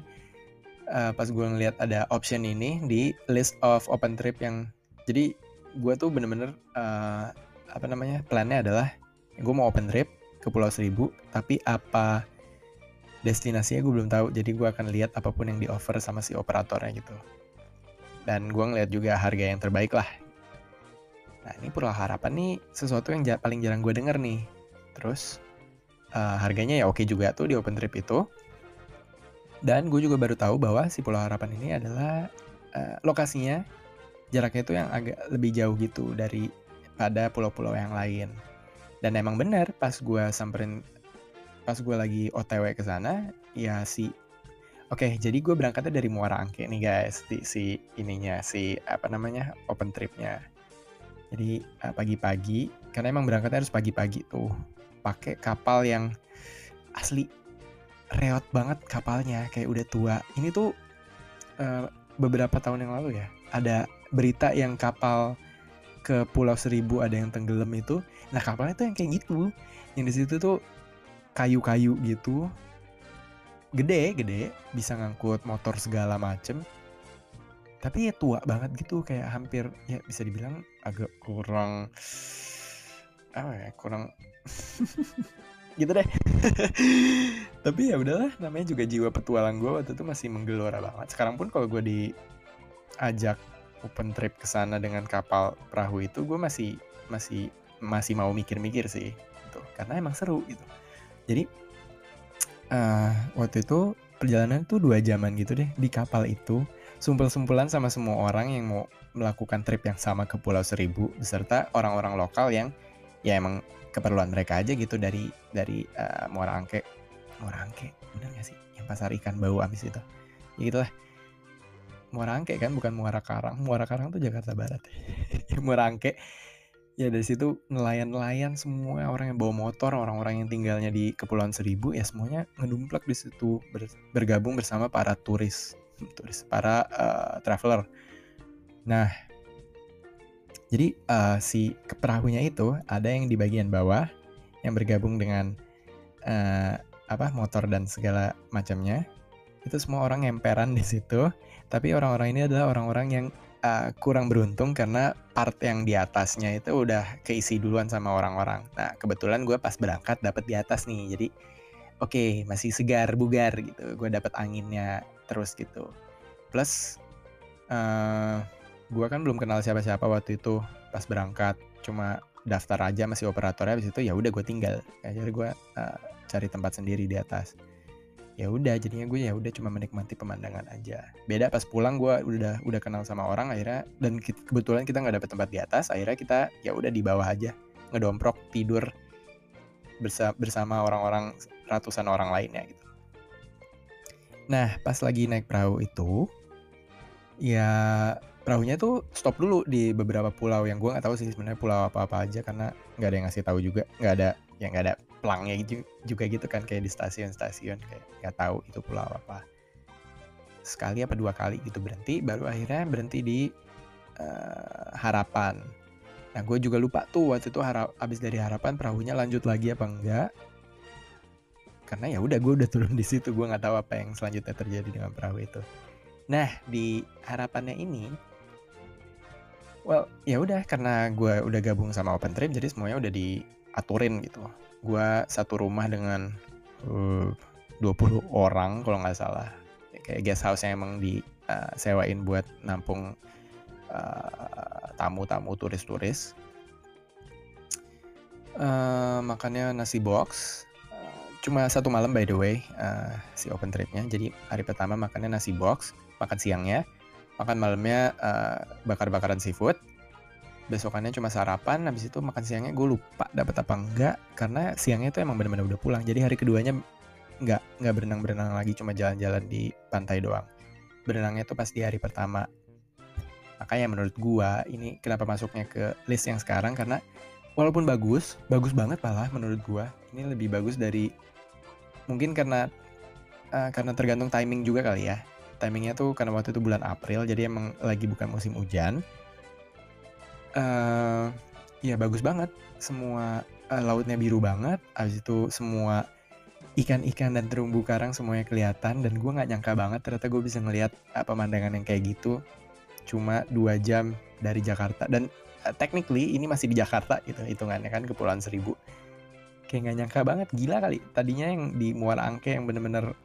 uh, pas gue ngeliat ada option ini di list of open trip yang jadi gue tuh bener-bener uh, apa namanya plannya adalah gue mau open trip ke Pulau Seribu tapi apa destinasinya gue belum tahu jadi gue akan lihat apa pun yang di offer sama si operatornya gitu dan gue ngeliat juga harga yang terbaik lah nah ini Pulau Harapan nih sesuatu yang paling jarang gue denger nih. Terus uh, harganya ya oke juga tuh di open trip itu. Dan gue juga baru tahu bahwa si Pulau Harapan ini adalah uh, lokasinya jaraknya itu yang agak lebih jauh gitu dari pada pulau-pulau yang lain. Dan emang bener pas gue samperin pas gue lagi otw ke sana ya si oke okay, jadi gue berangkatnya dari Muara Angke nih guys di si ininya si apa namanya open tripnya jadi uh, pagi-pagi karena emang berangkatnya harus pagi-pagi tuh pakai kapal yang asli reot banget kapalnya kayak udah tua. Ini tuh uh, beberapa tahun yang lalu ya ada berita yang kapal ke Pulau Seribu ada yang tenggelam itu. Nah kapalnya tuh yang kayak gitu. Yang di situ tuh kayu-kayu gitu. Gede gede bisa ngangkut motor segala macem tapi ya tua banget gitu kayak hampir ya bisa dibilang agak kurang apa ya kurang gitu deh. Tapi ya udahlah namanya juga jiwa petualang gue waktu itu masih menggelora banget. Sekarang pun kalau gue diajak open trip ke sana dengan kapal perahu itu gue masih masih masih mau mikir-mikir sih gitu. Karena emang seru gitu. Jadi uh, waktu itu perjalanan tuh dua jaman gitu deh di kapal itu sumpel-sumpelan sama semua orang yang mau melakukan trip yang sama ke Pulau Seribu beserta orang-orang lokal yang ya emang keperluan mereka aja gitu dari dari uh, Muara Angke. Muara Angke bener gak sih? Yang pasar ikan bau amis itu. Ya gitulah. Muara Angke kan bukan Muara Karang. Muara Karang tuh Jakarta Barat. Muara Angke. Ya dari situ nelayan-nelayan semua orang yang bawa motor orang-orang yang tinggalnya di Kepulauan Seribu ya semuanya ngedumplak di situ ber, bergabung bersama para turis turis para uh, traveler nah jadi uh, si perahunya itu ada yang di bagian bawah yang bergabung dengan uh, apa motor dan segala macamnya itu semua orang emperan di situ tapi orang-orang ini adalah orang-orang yang uh, kurang beruntung karena part yang di atasnya itu udah keisi duluan sama orang-orang. Nah kebetulan gue pas berangkat dapet di atas nih, jadi oke okay, masih segar bugar gitu. Gue dapet anginnya terus gitu. Plus uh, eh, gue kan belum kenal siapa-siapa waktu itu pas berangkat, cuma daftar aja masih operatornya. Habis itu ya udah gue tinggal. Akhirnya gue uh, cari tempat sendiri di atas ya udah jadinya gue ya udah cuma menikmati pemandangan aja beda pas pulang gue udah udah kenal sama orang akhirnya dan kebetulan kita nggak dapet tempat di atas akhirnya kita ya udah di bawah aja ngedomprok tidur bersa bersama orang-orang ratusan orang lainnya gitu nah pas lagi naik perahu itu ya perahunya tuh stop dulu di beberapa pulau yang gue nggak tahu sih sebenarnya pulau apa apa aja karena nggak ada yang ngasih tahu juga nggak ada yang nggak ada pelangnya juga gitu kan kayak di stasiun-stasiun kayak nggak tahu itu pulau apa. Sekali apa dua kali gitu berhenti baru akhirnya berhenti di uh, harapan. Nah gue juga lupa tuh waktu itu harap abis dari harapan perahunya lanjut lagi apa enggak karena ya udah gue udah turun di situ gue nggak tahu apa yang selanjutnya terjadi dengan perahu itu. Nah di harapannya ini well ya udah karena gue udah gabung sama open trip jadi semuanya udah diaturin gitu. Gue satu rumah dengan uh, 20 orang kalau nggak salah. Kayak guest house yang emang disewain uh, buat nampung uh, tamu-tamu turis-turis. Uh, makannya nasi box cuma satu malam by the way uh, si open tripnya. Jadi hari pertama makannya nasi box makan siangnya makan malamnya uh, bakar-bakaran seafood. Besokannya cuma sarapan habis itu makan siangnya gue lupa dapat apa enggak karena siangnya itu emang benar-benar udah pulang. Jadi hari keduanya nggak nggak berenang-berenang lagi cuma jalan-jalan di pantai doang. Berenangnya tuh pas di hari pertama. Makanya menurut gue ini kenapa masuknya ke list yang sekarang karena walaupun bagus bagus banget malah menurut gue ini lebih bagus dari mungkin karena uh, karena tergantung timing juga kali ya. Timingnya tuh karena waktu itu bulan April jadi emang lagi bukan musim hujan. Uh, ya bagus banget. Semua uh, lautnya biru banget. Abis itu semua ikan-ikan dan terumbu karang semuanya kelihatan. Dan gue nggak nyangka banget ternyata gue bisa ngelihat pemandangan yang kayak gitu. Cuma dua jam dari Jakarta. Dan uh, technically ini masih di Jakarta gitu hitungannya kan Kepulauan Seribu. Kayak nggak nyangka banget gila kali. Tadinya yang di Muara Angke yang bener-bener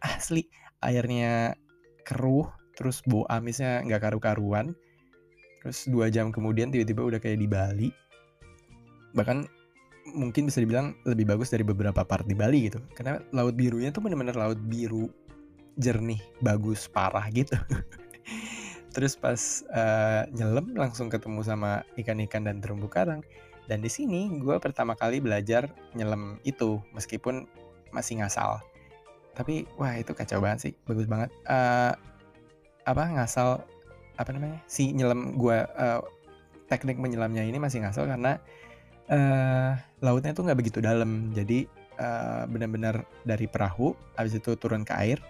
asli airnya keruh terus bau amisnya nggak karu-karuan. Terus dua jam kemudian tiba-tiba udah kayak di Bali. Bahkan mungkin bisa dibilang lebih bagus dari beberapa part di Bali gitu. Karena laut birunya tuh bener-bener laut biru jernih bagus parah gitu terus pas uh, nyelam langsung ketemu sama ikan-ikan dan terumbu karang. Dan di sini gue pertama kali belajar nyelam itu meskipun masih ngasal. Tapi wah itu kacau banget sih. Bagus banget. Uh, apa ngasal apa namanya si nyelam gue uh, teknik menyelamnya ini masih ngasal karena uh, lautnya tuh nggak begitu dalam. Jadi uh, benar-benar dari perahu habis itu turun ke air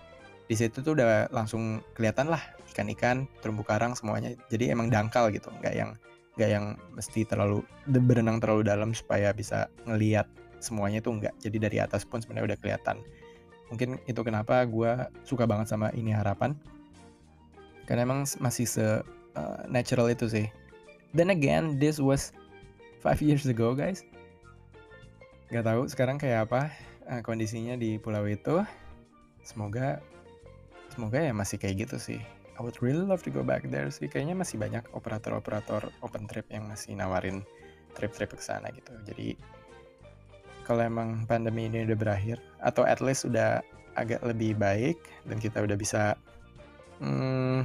di situ tuh udah langsung kelihatan lah ikan-ikan terumbu karang semuanya. Jadi emang dangkal gitu nggak yang nggak yang mesti terlalu berenang terlalu dalam supaya bisa ngeliat semuanya tuh nggak. Jadi dari atas pun sebenarnya udah kelihatan. Mungkin itu kenapa gue suka banget sama ini harapan. Karena emang masih se uh, natural itu sih. Then again this was five years ago guys. Gak tahu sekarang kayak apa uh, kondisinya di pulau itu. Semoga semoga ya masih kayak gitu sih I would really love to go back there sih kayaknya masih banyak operator-operator open trip yang masih nawarin trip-trip ke sana gitu jadi kalau emang pandemi ini udah berakhir atau at least udah agak lebih baik dan kita udah bisa hmm,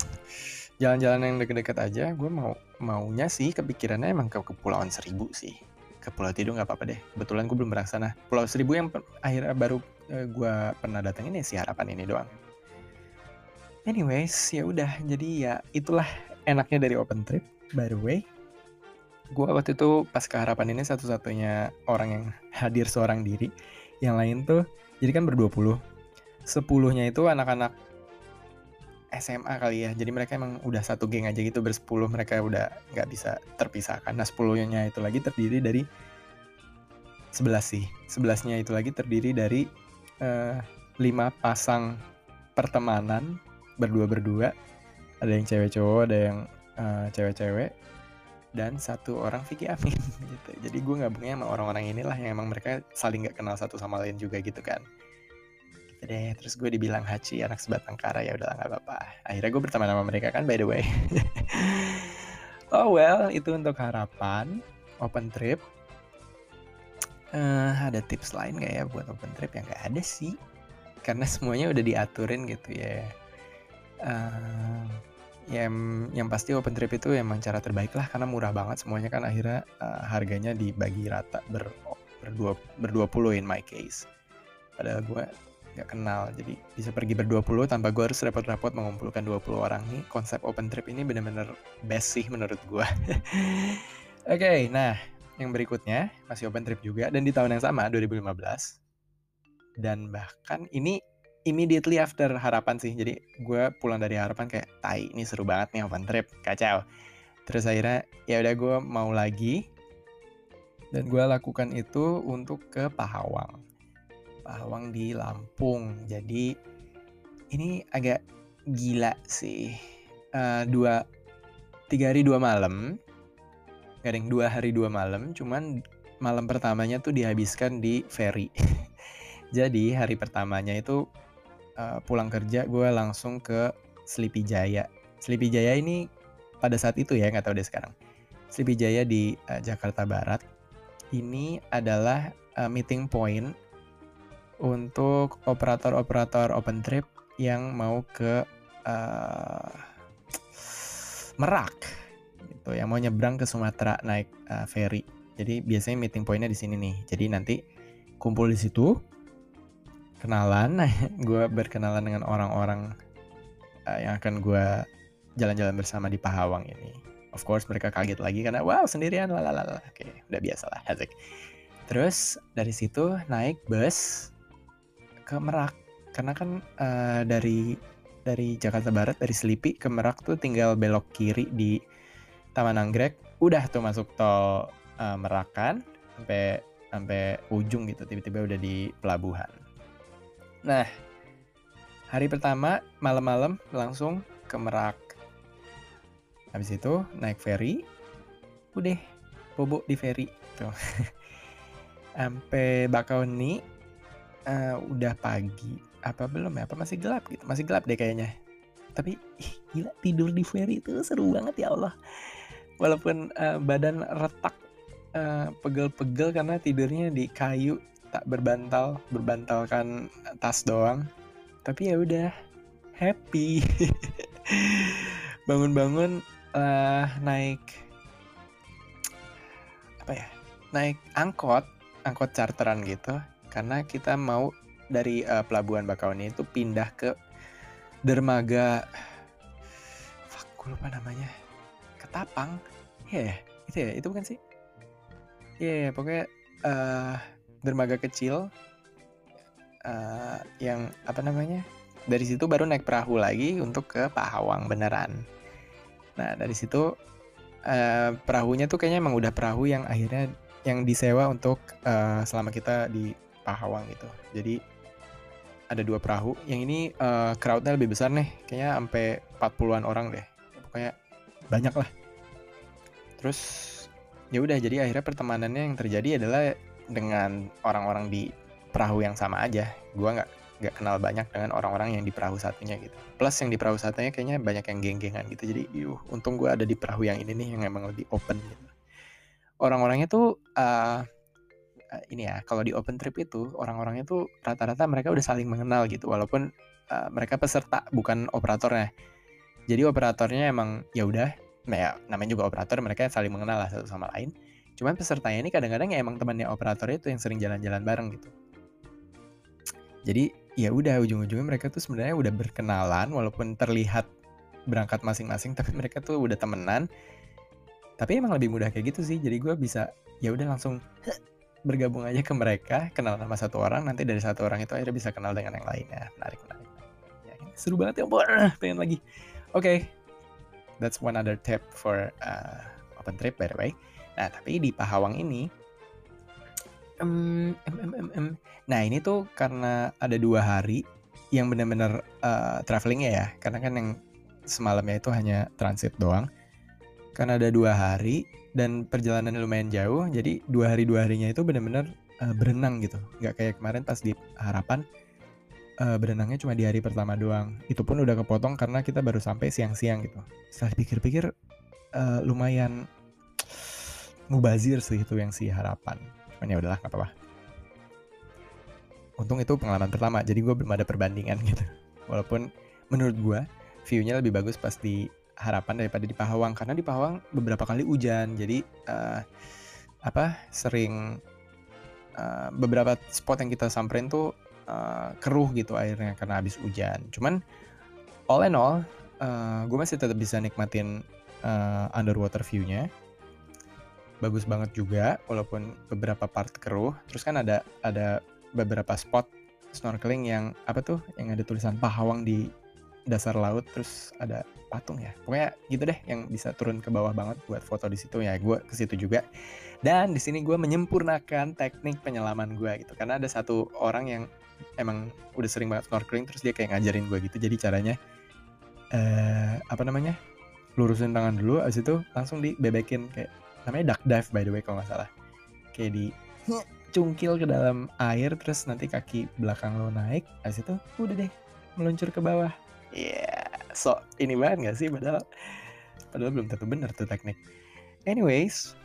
jalan-jalan yang deket-deket aja, gue mau maunya sih kepikirannya emang ke Kepulauan Seribu sih. Ke Pulau Tidung nggak apa-apa deh. Kebetulan gue belum pernah sana. Pulau Seribu yang akhirnya baru uh, gue pernah datengin ya si harapan ini doang. Anyways, ya udah. Jadi ya itulah enaknya dari open trip. By the way, gue waktu itu pas ke harapan ini satu-satunya orang yang hadir seorang diri. Yang lain tuh, jadi kan berdua puluh. Sepuluhnya itu anak-anak SMA kali ya. Jadi mereka emang udah satu geng aja gitu bersepuluh mereka udah nggak bisa terpisahkan. Nah sepuluhnya itu lagi terdiri dari sebelas sih. Sebelasnya itu lagi terdiri dari uh, pasang pertemanan berdua-berdua. Ada yang cewek cowok, ada yang uh, cewek-cewek, dan satu orang Vicky Amin gitu. Jadi gue gabungnya sama orang-orang inilah yang emang mereka saling nggak kenal satu sama lain juga gitu kan. Gitu deh. Terus gue dibilang Hachi anak sebatang kara ya udah nggak apa-apa. Akhirnya gue berteman sama mereka kan by the way. Oh well itu untuk harapan open trip. Uh, ada tips lain gak ya buat open trip? Yang nggak ada sih. Karena semuanya udah diaturin gitu ya uh, yang yang pasti open trip itu emang cara terbaik lah karena murah banget semuanya kan. Akhirnya uh, harganya dibagi rata ber berdua berdua puluh in my case. Padahal gue nggak kenal jadi bisa pergi berdua puluh tanpa gue harus repot-repot mengumpulkan 20 orang. Nih konsep open trip ini bener-bener best sih menurut gue oke okay, nah yang berikutnya masih open trip juga dan di tahun yang sama 2015 dan bahkan ini immediately after harapan sih jadi gue pulang dari harapan kayak tai ini seru banget nih open trip kacau terus akhirnya ya udah gue mau lagi dan gue lakukan itu untuk ke Pahawang Pahawang di Lampung. Jadi ini agak gila sih. Uh, dua tiga hari dua malam, gak yang dua hari dua malam. Cuman malam pertamanya tuh dihabiskan di ferry. Jadi hari pertamanya itu uh, pulang kerja gue langsung ke Sleepy Jaya. Sleepy Jaya ini pada saat itu ya nggak tahu deh sekarang. Sleepy Jaya di uh, Jakarta Barat ini adalah uh, meeting point untuk operator-operator open trip yang mau ke uh, Merak gitu yang mau nyebrang ke Sumatera naik uh, ferry. Jadi biasanya meeting pointnya di sini nih. Jadi nanti kumpul di situ, kenalan. Gue berkenalan dengan orang-orang uh, yang akan gue jalan-jalan bersama di Pahawang ini. Of course mereka kaget lagi karena wow sendirian lalala. Oke, udah biasa lah, asik. Terus dari situ naik bus ke Merak karena kan uh, dari dari Jakarta Barat dari Selipi ke Merak tuh tinggal belok kiri di Taman Anggrek udah tuh masuk tol uh, Merak kan sampai sampai ujung gitu tiba-tiba udah di pelabuhan. Nah hari pertama malam-malam langsung ke Merak. Habis itu naik ferry, udah bobo di ferry tuh. sampai Bakauni uh, udah pagi. Apa belum ya? Apa masih gelap gitu? Masih gelap deh kayaknya. Tapi gila tidur di ferry itu seru banget ya Allah. Walaupun uh, badan retak uh, pegel-pegel karena tidurnya di kayu tak berbantal berbantalkan tas doang. Tapi ya udah happy. Bangun-bangun uh, naik apa ya naik angkot angkot charteran gitu. Karena kita mau dari uh, pelabuhan Bakauni itu pindah ke dermaga fuck gue lupa namanya. Ketapang? Ya? Yeah, itu ya? Itu bukan sih? Ya yeah, pokoknya uh, dermaga kecil uh, yang apa namanya dari situ baru naik perahu lagi untuk ke Pahawang beneran nah dari situ uh, perahunya tuh kayaknya emang udah perahu yang akhirnya yang disewa untuk uh, selama kita di Pahawang gitu. Jadi ada dua perahu. Yang ini uh, crowdnya lebih besar nih. Kayaknya sampai 40-an orang deh. Pokoknya banyak lah. Terus ya udah jadi akhirnya pertemanannya yang terjadi adalah dengan orang-orang di perahu yang sama aja. Gua nggak nggak kenal banyak dengan orang-orang yang di perahu satunya gitu. Plus yang di perahu satunya kayaknya banyak yang geng-gengan gitu. Jadi, yuh, untung gue ada di perahu yang ini nih yang emang lebih open gitu. Orang-orangnya tuh uh, ini ya, kalau di open trip itu orang-orangnya tuh rata-rata mereka udah saling mengenal gitu, walaupun uh, mereka peserta bukan operatornya. Jadi operatornya emang ya udah, ya namanya juga operator, mereka saling mengenal lah satu sama lain. Cuman pesertanya ini kadang-kadang ya emang temannya operator itu yang sering jalan-jalan bareng gitu. Jadi ya udah ujung-ujungnya mereka tuh sebenarnya udah berkenalan walaupun terlihat berangkat masing-masing tapi mereka tuh udah temenan. Tapi emang lebih mudah kayak gitu sih. Jadi gue bisa ya udah langsung bergabung aja ke mereka kenal sama satu orang nanti dari satu orang itu akhirnya bisa kenal dengan yang lainnya. Menarik menarik ya, seru banget ya pengen lagi. Oke. Okay. that's one other tip for uh, open trip by the way nah tapi di Pahawang ini um, nah ini tuh karena ada dua hari yang benar-benar uh, travelingnya ya. Karena kan yang semalamnya itu hanya transit doang. Karena ada dua hari dan perjalanan lumayan jauh. Jadi dua hari dua harinya itu benar-benar uh, berenang gitu. Nggak kayak kemarin pas di harapan uh, berenangnya cuma di hari pertama doang. Itu pun udah kepotong karena kita baru sampai siang-siang gitu. Setelah pikir-pikir uh, lumayan mubazir sih itu yang si harapan. Cuman ya udahlah nggak apa-apa. Untung itu pengalaman pertama jadi gue belum ada perbandingan gitu. Walaupun menurut gue viewnya lebih bagus pas di harapan daripada di Pahawang. Karena di Pahawang beberapa kali hujan jadi uh, apa sering uh, beberapa spot yang kita samperin tuh uh, keruh gitu airnya karena habis hujan. Cuman all in all uh, gue masih tetap bisa nikmatin uh, underwater viewnya bagus banget juga walaupun beberapa part keruh. Terus kan ada ada beberapa spot snorkeling yang apa tuh yang ada tulisan Pahawang di dasar laut terus ada patung ya. Pokoknya gitu deh yang bisa turun ke bawah banget buat foto di situ ya. Gue ke situ juga. Dan di sini gue menyempurnakan teknik penyelaman gue gitu. Karena ada satu orang yang emang udah sering banget snorkeling terus dia kayak ngajarin gue gitu. Jadi caranya eh apa namanya lurusin tangan dulu abis itu langsung dibebekin kayak namanya duck dive by the way kalau nggak salah. Kayak di cungkil ke dalam air terus nanti kaki belakang lo naik abis itu udah deh meluncur ke bawah. Iya, yeah, so ini banget gak sih padahal? Padahal belum tentu benar tuh teknik. Anyways,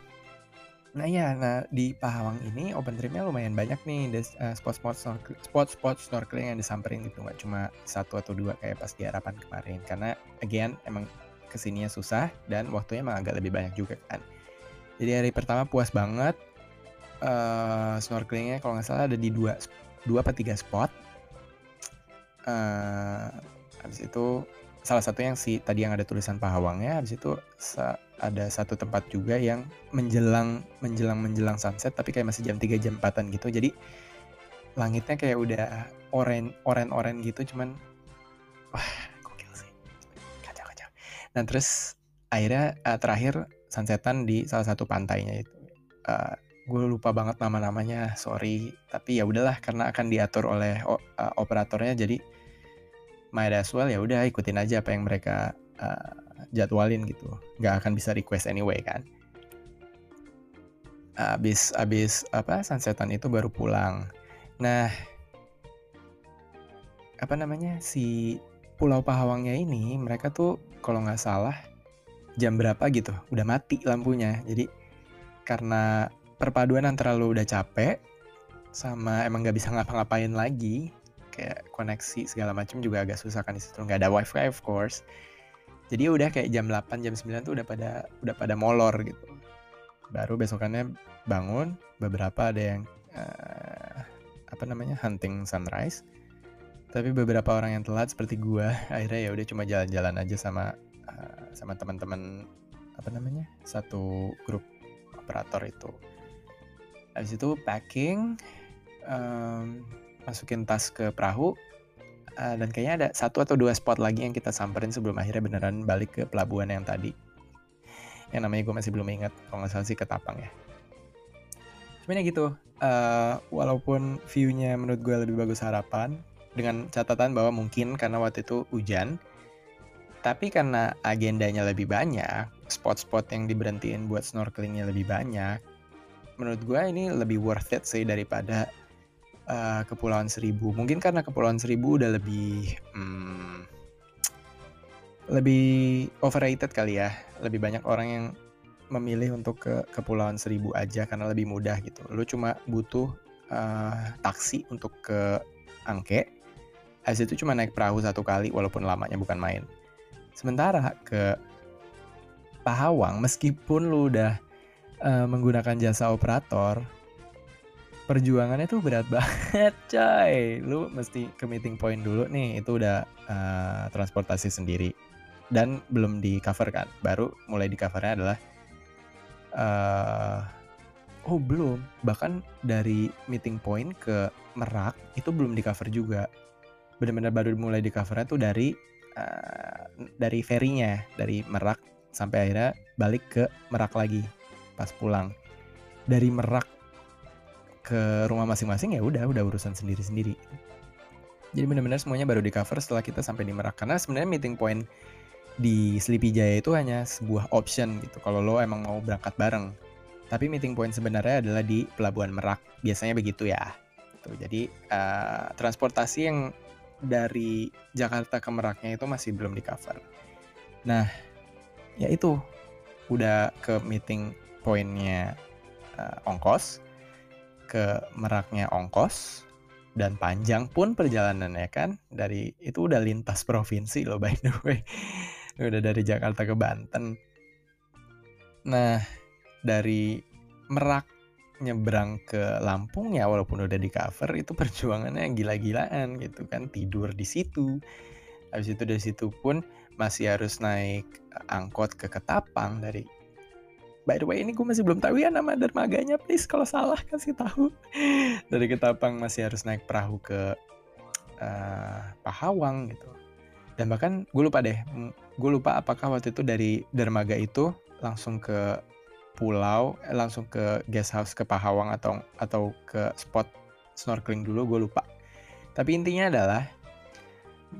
nah ya, nah di Pahawang ini open tripnya lumayan banyak nih. Des, uh, spot-spot snorkel, spot-spot snorkeling yang disamperin gitu nggak cuma satu atau dua kayak pas di harapan kemarin. Karena again emang ke sininya susah dan waktunya emang agak lebih banyak juga kan. Jadi hari pertama puas banget uh, snorkelingnya kalau nggak salah ada di dua dua atau tiga spot. Uh, habis itu salah satu yang si tadi yang ada tulisan Pahawangnya habis itu ada satu tempat juga yang menjelang menjelang menjelang sunset tapi kayak masih jam 3 jam 4 gitu. Jadi langitnya kayak udah oren oren oren gitu cuman wah gokil sih. Kacau kacau. Nah terus akhirnya uh, terakhir sunsetan di salah satu pantainya itu. Uh, gue lupa banget nama-namanya sorry. Tapi ya udahlah karena akan diatur oleh uh, operatornya jadi might as well ya udah ikutin aja apa yang mereka uh, jadwalin gitu. Nggak akan bisa request anyway kan. Abis abis apa sunsetan itu baru pulang. Nah apa namanya si Pulau Pahawangnya ini mereka tuh kalau nggak salah jam berapa gitu. Udah mati lampunya. Jadi karena perpaduan antara lo udah capek sama emang nggak bisa ngapa-ngapain lagi kayak koneksi segala macam juga agak susah kan di situ. Nggak ada wifi of course. Jadi udah kayak jam 8 jam 9 tuh udah pada udah pada molor gitu. Baru besokannya bangun beberapa ada yang uh, apa namanya hunting sunrise. Tapi beberapa orang yang telat seperti gua akhirnya ya udah cuma jalan-jalan aja sama uh, sama teman-teman apa namanya satu grup operator itu. Habis itu packing um, masukin tas ke perahu uh, dan kayaknya ada satu atau dua spot lagi yang kita samperin sebelum akhirnya beneran balik ke pelabuhan yang tadi. Yang namanya gue masih belum ingat kalau nggak salah sih ketapang ya. Cuman ya gitu uh, walaupun viewnya menurut gue lebih bagus harapan dengan catatan bahwa mungkin karena waktu itu hujan tapi karena agendanya lebih banyak spot-spot yang diberhentiin buat snorkelingnya lebih banyak menurut gue ini lebih worth it sih daripada uh, Kepulauan Seribu. Mungkin karena Kepulauan Seribu udah lebih hmm, lebih overrated kali ya. Lebih banyak orang yang memilih untuk ke Kepulauan Seribu aja karena lebih mudah gitu. Lu cuma butuh uh, taksi untuk ke Angke. Habis itu cuma naik perahu satu kali walaupun lamanya bukan main. Sementara ke Pahawang meskipun lu udah uh, menggunakan jasa operator, perjuangannya tuh berat banget coy. Lu mesti ke meeting point dulu nih itu udah uh, transportasi sendiri. Dan belum di cover kan? Baru mulai di covernya adalah uh, oh belum. Bahkan dari meeting point ke Merak itu belum di cover juga. Benar-benar baru mulai di covernya tuh dari uh, dari ferinya dari Merak sampai akhirnya balik ke Merak lagi pas pulang dari Merak ke rumah masing-masing ya udah udah urusan sendiri-sendiri. Jadi benar-benar semuanya baru di cover setelah kita sampai di Merak karena sebenarnya meeting point di Sleepy Jaya itu hanya sebuah option gitu kalau lo emang mau berangkat bareng. Tapi meeting point sebenarnya adalah di Pelabuhan Merak. Biasanya begitu ya. Tuh, jadi uh, transportasi yang dari Jakarta ke Meraknya itu masih belum di cover. Nah, ya itu. Udah ke meeting pointnya uh, ongkos ke Meraknya ongkos dan panjang pun perjalanannya kan? Dari itu udah lintas provinsi loh by the way. Udah dari Jakarta ke Banten. Nah dari Merak nyebrang ke Lampung ya walaupun udah di cover itu perjuangannya gila-gilaan gitu kan tidur di situ habis itu dari situ pun masih harus naik angkot ke Ketapang dari By the way ini gue masih belum tahu ya nama dermaganya please kalau salah kasih tahu. Dari Ketapang masih harus naik perahu ke uh, Pahawang gitu. Dan bahkan gue lupa deh, gue lupa apakah waktu itu dari dermaga itu langsung ke pulau, eh, langsung ke guest house ke Pahawang atau atau ke spot snorkeling dulu gue lupa. Tapi intinya adalah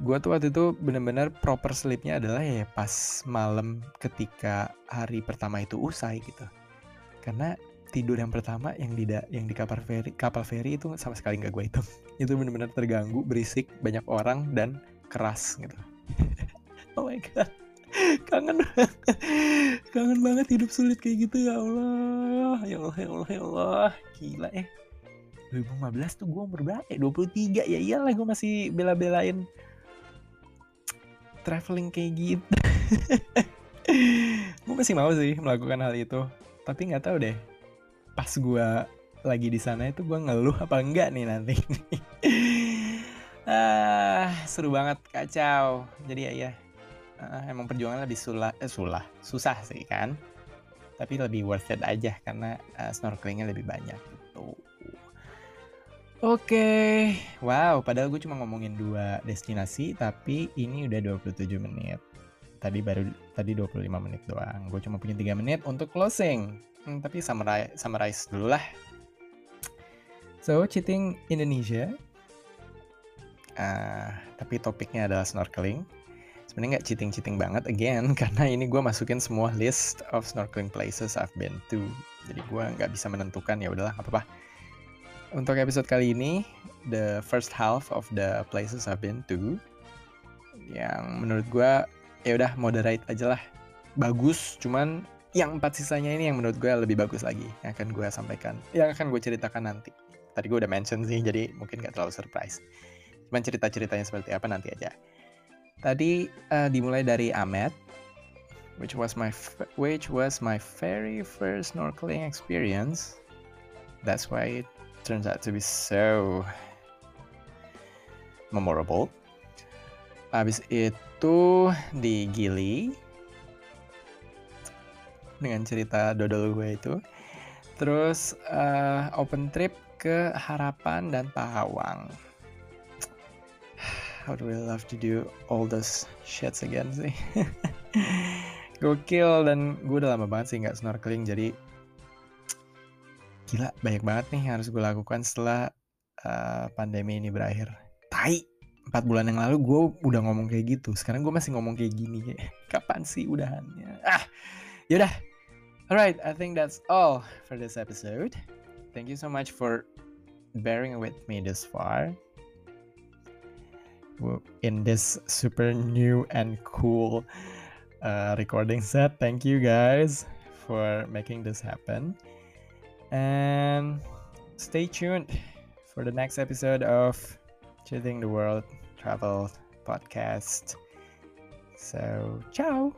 gue tuh waktu itu bener-bener proper sleepnya adalah ya pas malam ketika hari pertama itu usai gitu. Karena tidur yang pertama yang di yang di kapal feri kapal feri itu sama sekali nggak gue itu itu bener-bener terganggu berisik banyak orang dan keras gitu. Oh my god kangen kangen banget hidup sulit kayak gitu ya Allah. Ya Allah ya Allah ya Allah. Gila eh. 2015 tuh gue umur berapa ya? 23 ya iyalah gue masih bela-belain traveling kayak gitu. Gue masih mau sih melakukan hal itu. Tapi nggak tahu deh pas gue lagi di sana itu gue ngeluh apa enggak nih nanti. Ah seru banget kacau. Jadi ya ya uh, emang perjuangan lebih sulah eh, sulah susah sih kan tapi lebih worth it aja karena uh, snorkelingnya lebih banyak gitu Oke, wow, padahal gue cuma ngomongin dua destinasi, tapi ini udah 27 menit. Tadi baru tadi 25 menit doang. Gue cuma punya 3 menit untuk closing. Hmm, tapi summarize, summarize dulu lah. So, cheating Indonesia. Uh, tapi topiknya adalah snorkeling. Sebenarnya nggak cheating-cheating banget again, karena ini gue masukin semua list of snorkeling places I've been to. Jadi gue nggak bisa menentukan ya udahlah apa-apa untuk episode kali ini, the first half of the places I've been to, yang menurut gue ya udah moderate aja lah, bagus. Cuman yang empat sisanya ini yang menurut gue lebih bagus lagi, yang akan gue sampaikan, yang akan gue ceritakan nanti. Tadi gue udah mention sih, jadi mungkin gak terlalu surprise. Cuman cerita-ceritanya seperti apa nanti aja. Tadi uh, dimulai dari Ahmed, which was my which was my very first snorkeling experience. That's why it turns out to be so memorable. Habis itu di Gili dengan cerita dodol gue itu. Terus uh, open trip ke Harapan dan Pahawang. I would really love to do all those shits again sih. Gokil dan gue udah lama banget sih nggak snorkeling jadi gila banyak banget nih yang harus gue lakukan setelah uh, pandemi ini berakhir. Tai, empat bulan yang lalu gue udah ngomong kayak gitu. Sekarang gue masih ngomong kayak gini. Kapan sih udahannya? Ah, yaudah. Alright, I think that's all for this episode. Thank you so much for bearing with me this far. In this super new and cool uh, recording set. Thank you guys for making this happen. And stay tuned for the next episode of Chasing the World Travel Podcast. So, ciao.